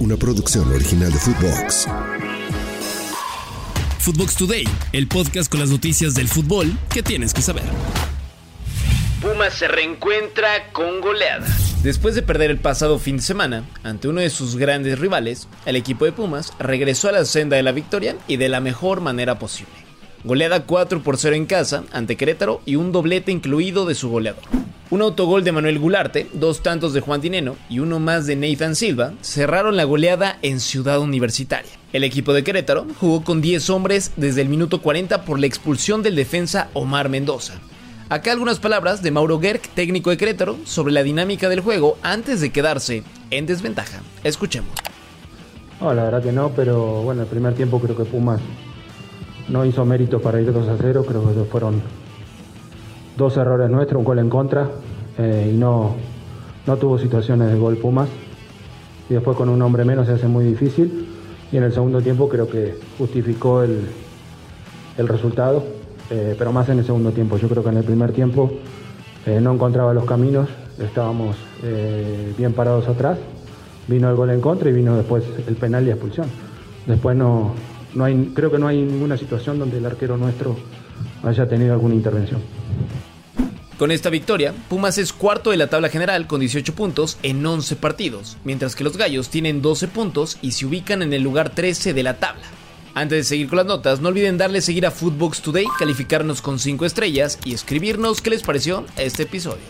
una producción original de Footbox. Footbox Today, el podcast con las noticias del fútbol que tienes que saber. Pumas se reencuentra con goleada. Después de perder el pasado fin de semana ante uno de sus grandes rivales, el equipo de Pumas regresó a la senda de la victoria y de la mejor manera posible. Goleada 4 por 0 en casa ante Querétaro y un doblete incluido de su goleador. Un autogol de Manuel Gularte, dos tantos de Juan Dineno y uno más de Nathan Silva cerraron la goleada en Ciudad Universitaria. El equipo de Querétaro jugó con 10 hombres desde el minuto 40 por la expulsión del defensa Omar Mendoza. Acá algunas palabras de Mauro Gerg, técnico de Querétaro, sobre la dinámica del juego antes de quedarse en desventaja. Escuchemos. No, la verdad que no, pero bueno, el primer tiempo creo que Pumas no hizo mérito para ir 2 a 0, creo que fueron dos errores nuestros, un gol en contra eh, y no, no tuvo situaciones de gol Pumas. Y después con un hombre menos se hace muy difícil. Y en el segundo tiempo creo que justificó el, el resultado, eh, pero más en el segundo tiempo. Yo creo que en el primer tiempo eh, no encontraba los caminos, estábamos bien parados atrás. Vino el gol en contra y vino después el penal y expulsión. Después no, no hay, creo que no hay ninguna situación donde el arquero nuestro haya tenido alguna intervención. Con esta victoria, Pumas es cuarto de la tabla general con 18 puntos en 11 partidos, mientras que los Gallos tienen 12 puntos y se ubican en el lugar 13 de la tabla. Antes de seguir con las notas, no olviden darle seguir a Footbox Today, calificarnos con 5 estrellas y escribirnos qué les pareció este episodio.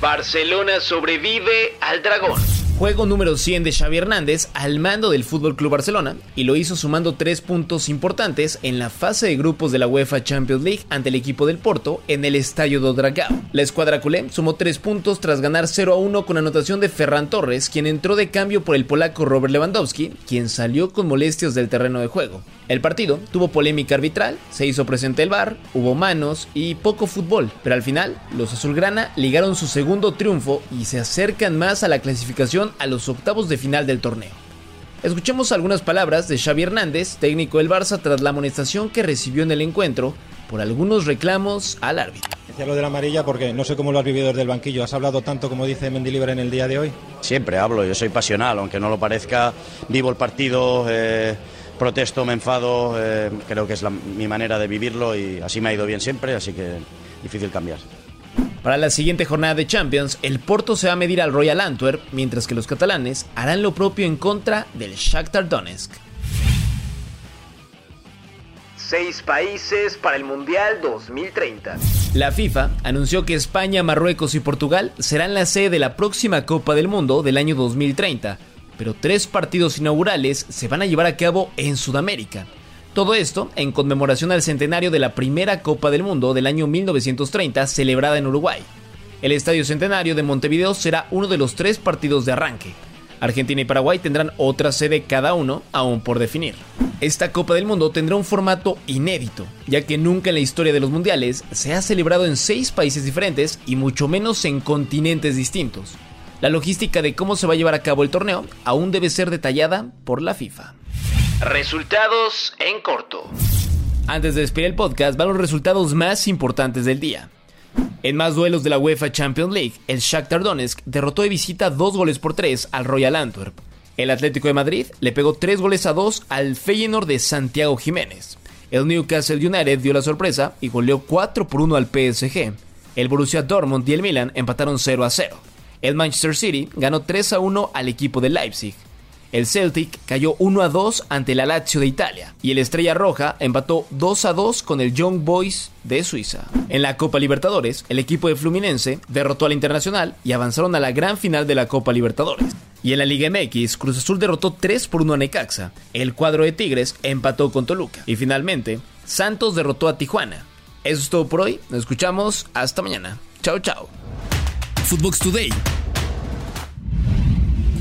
Barcelona sobrevive al dragón. Juego número 100 de Xavi Hernández al mando del Fútbol Club Barcelona y lo hizo sumando tres puntos importantes en la fase de grupos de la UEFA Champions League ante el equipo del Porto en el Estadio do Dragao. La escuadra culé sumó tres puntos tras ganar 0 a 1 con anotación de Ferran Torres, quien entró de cambio por el polaco Robert Lewandowski, quien salió con molestias del terreno de juego. El partido tuvo polémica arbitral, se hizo presente el VAR, hubo manos y poco fútbol, pero al final los azulgrana ligaron su segundo triunfo y se acercan más a la clasificación a los octavos de final del torneo. Escuchemos algunas palabras de Xavi Hernández, técnico del Barça, tras la amonestación que recibió en el encuentro por algunos reclamos al árbitro. Decía lo de la amarilla porque no sé cómo lo has vivido desde el banquillo. ¿Has hablado tanto como dice Mendilibre en el día de hoy? Siempre hablo, yo soy pasional, aunque no lo parezca. Vivo el partido, eh, protesto, me enfado. Eh, creo que es mi manera de vivirlo y así me ha ido bien siempre, así que difícil cambiar. Para la siguiente jornada de Champions, el Porto se va a medir al Royal Antwerp, mientras que los catalanes harán lo propio en contra del Shakhtar Donetsk. Seis países para el Mundial 2030. La FIFA anunció que España, Marruecos y Portugal serán la sede de la próxima Copa del Mundo del año 2030, pero tres partidos inaugurales se van a llevar a cabo en Sudamérica. Todo esto en conmemoración al centenario de la primera Copa del Mundo del año 1930 celebrada en Uruguay. El Estadio Centenario de Montevideo será uno de los tres partidos de arranque. Argentina y Paraguay tendrán otra sede cada uno, aún por definir. Esta Copa del Mundo tendrá un formato inédito, ya que nunca en la historia de los mundiales se ha celebrado en seis países diferentes y mucho menos en continentes distintos. La logística de cómo se va a llevar a cabo el torneo aún debe ser detallada por la FIFA. Resultados en corto. Antes de despedir el podcast, van los resultados más importantes del día. En más duelos de la UEFA Champions League, el Shakhtar Donetsk derrotó de visita dos goles por tres al Royal Antwerp. El Atlético de Madrid le pegó tres goles a dos al Feyenoord de Santiago Jiménez. El Newcastle United dio la sorpresa y goleó 4 por 1 al PSG. El Borussia Dortmund y el Milan empataron 0 a 0. El Manchester City ganó 3 a 1 al equipo de Leipzig. El Celtic cayó 1 a 2 ante la Lazio de Italia y el Estrella Roja empató 2 a 2 con el Young Boys de Suiza. En la Copa Libertadores, el equipo de Fluminense derrotó al Internacional y avanzaron a la gran final de la Copa Libertadores. Y en la Liga MX, Cruz Azul derrotó 3 por 1 a Necaxa. El cuadro de Tigres empató con Toluca. Y finalmente, Santos derrotó a Tijuana. Eso es todo por hoy. Nos escuchamos. Hasta mañana. Chao, chao. Footbox Today